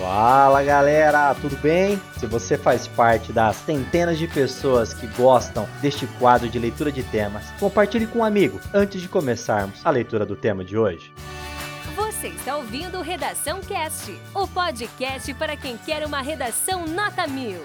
Fala galera, tudo bem? Se você faz parte das centenas de pessoas que gostam deste quadro de leitura de temas, compartilhe com um amigo antes de começarmos a leitura do tema de hoje. Você está ouvindo Redação Cast, o podcast para quem quer uma redação nota mil.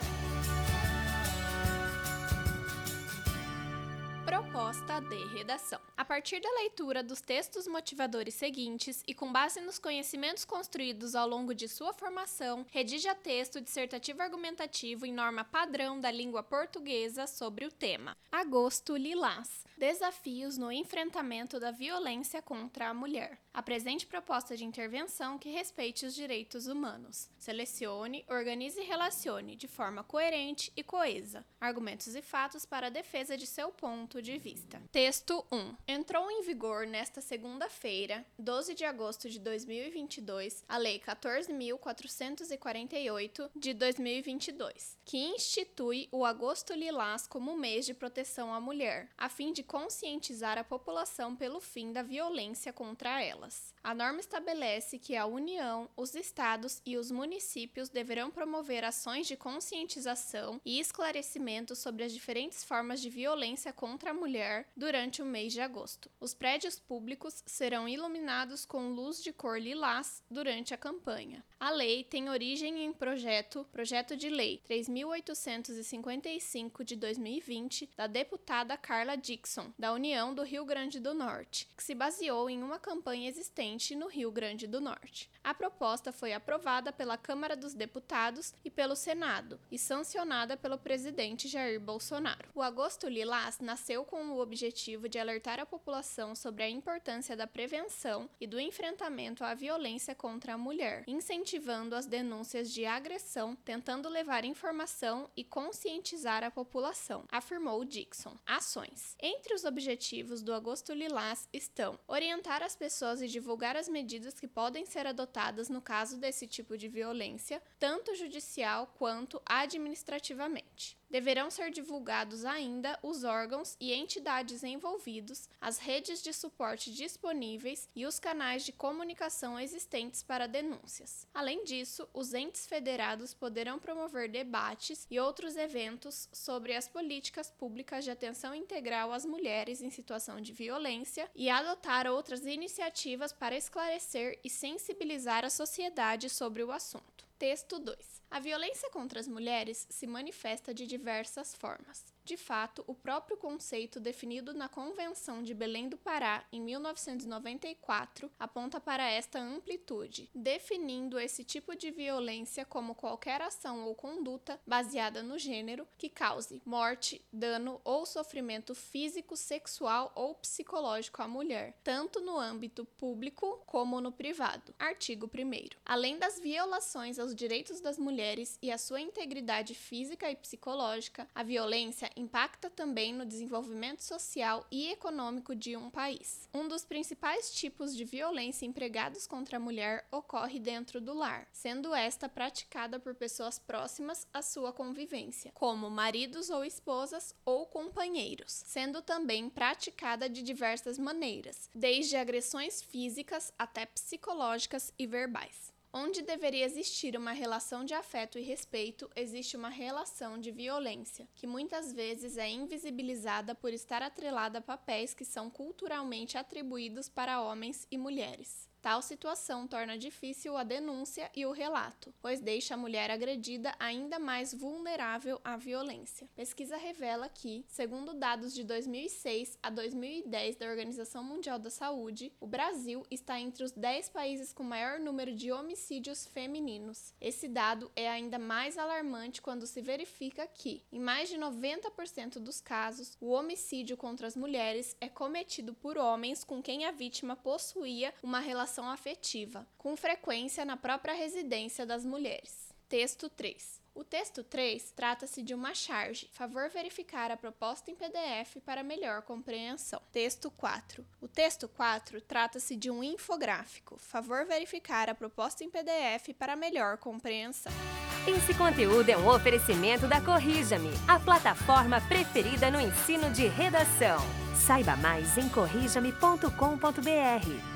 De redação. A partir da leitura dos textos motivadores seguintes e com base nos conhecimentos construídos ao longo de sua formação, redija texto dissertativo argumentativo em norma padrão da língua portuguesa sobre o tema. Agosto Lilás. Desafios no enfrentamento da violência contra a mulher. Apresente proposta de intervenção que respeite os direitos humanos. Selecione, organize e relacione de forma coerente e coesa argumentos e fatos para a defesa de seu ponto de vista. Texto 1. Entrou em vigor nesta segunda-feira, 12 de agosto de 2022, a Lei 14.448 de 2022, que institui o Agosto Lilás como mês de proteção à mulher, a fim de conscientizar a população pelo fim da violência contra elas. A norma estabelece que a União, os estados e os municípios deverão promover ações de conscientização e esclarecimento sobre as diferentes formas de violência contra a mulher durante o mês de agosto. Os prédios públicos serão iluminados com luz de cor lilás durante a campanha. A lei tem origem em projeto, projeto de lei 3855 de 2020 da deputada Carla Dixon, da União do Rio Grande do Norte, que se baseou em uma campanha existente no Rio Grande do Norte. A proposta foi aprovada pela Câmara dos Deputados e pelo Senado e sancionada pelo presidente Jair Bolsonaro. O Agosto Lilás nasceu com o objetivo de alertar a população sobre a importância da prevenção e do enfrentamento à violência contra a mulher, incentivando as denúncias de agressão, tentando levar informação e conscientizar a população, afirmou Dixon. Ações. Entre os objetivos do Agosto Lilás estão orientar as pessoas e divulgar as medidas que podem ser adotadas no caso desse tipo de violência, tanto judicial quanto administrativamente. Deverão ser divulgados ainda os órgãos e entidades envolvidos, as redes de suporte disponíveis e os canais de comunicação existentes para denúncias. Além disso, os entes federados poderão promover debates e outros eventos sobre as políticas públicas de atenção integral às mulheres em situação de violência e adotar outras iniciativas para esclarecer e sensibilizar a sociedade sobre o assunto. Texto 2. A violência contra as mulheres se manifesta de diversas formas. De fato, o próprio conceito definido na Convenção de Belém do Pará em 1994 aponta para esta amplitude, definindo esse tipo de violência como qualquer ação ou conduta baseada no gênero que cause morte, dano ou sofrimento físico, sexual ou psicológico à mulher, tanto no âmbito público como no privado. Artigo 1. Além das violações aos direitos das mulheres e à sua integridade física e psicológica, a violência impacta também no desenvolvimento social e econômico de um país. Um dos principais tipos de violência empregados contra a mulher ocorre dentro do lar, sendo esta praticada por pessoas próximas à sua convivência, como maridos ou esposas ou companheiros, sendo também praticada de diversas maneiras, desde agressões físicas até psicológicas e verbais. Onde deveria existir uma relação de afeto e respeito, existe uma relação de violência, que muitas vezes é invisibilizada por estar atrelada a papéis que são culturalmente atribuídos para homens e mulheres. Tal situação torna difícil a denúncia e o relato, pois deixa a mulher agredida ainda mais vulnerável à violência. Pesquisa revela que, segundo dados de 2006 a 2010 da Organização Mundial da Saúde, o Brasil está entre os 10 países com maior número de homicídios femininos. Esse dado é ainda mais alarmante quando se verifica que, em mais de 90% dos casos, o homicídio contra as mulheres é cometido por homens com quem a vítima possuía uma relação relação afetiva, com frequência na própria residência das mulheres. Texto 3. O texto 3 trata-se de uma charge. Favor verificar a proposta em PDF para melhor compreensão. Texto 4. O texto 4 trata-se de um infográfico. Favor verificar a proposta em PDF para melhor compreensão. Esse conteúdo é um oferecimento da Corrija-me, a plataforma preferida no ensino de redação. Saiba mais em corrijame.com.br.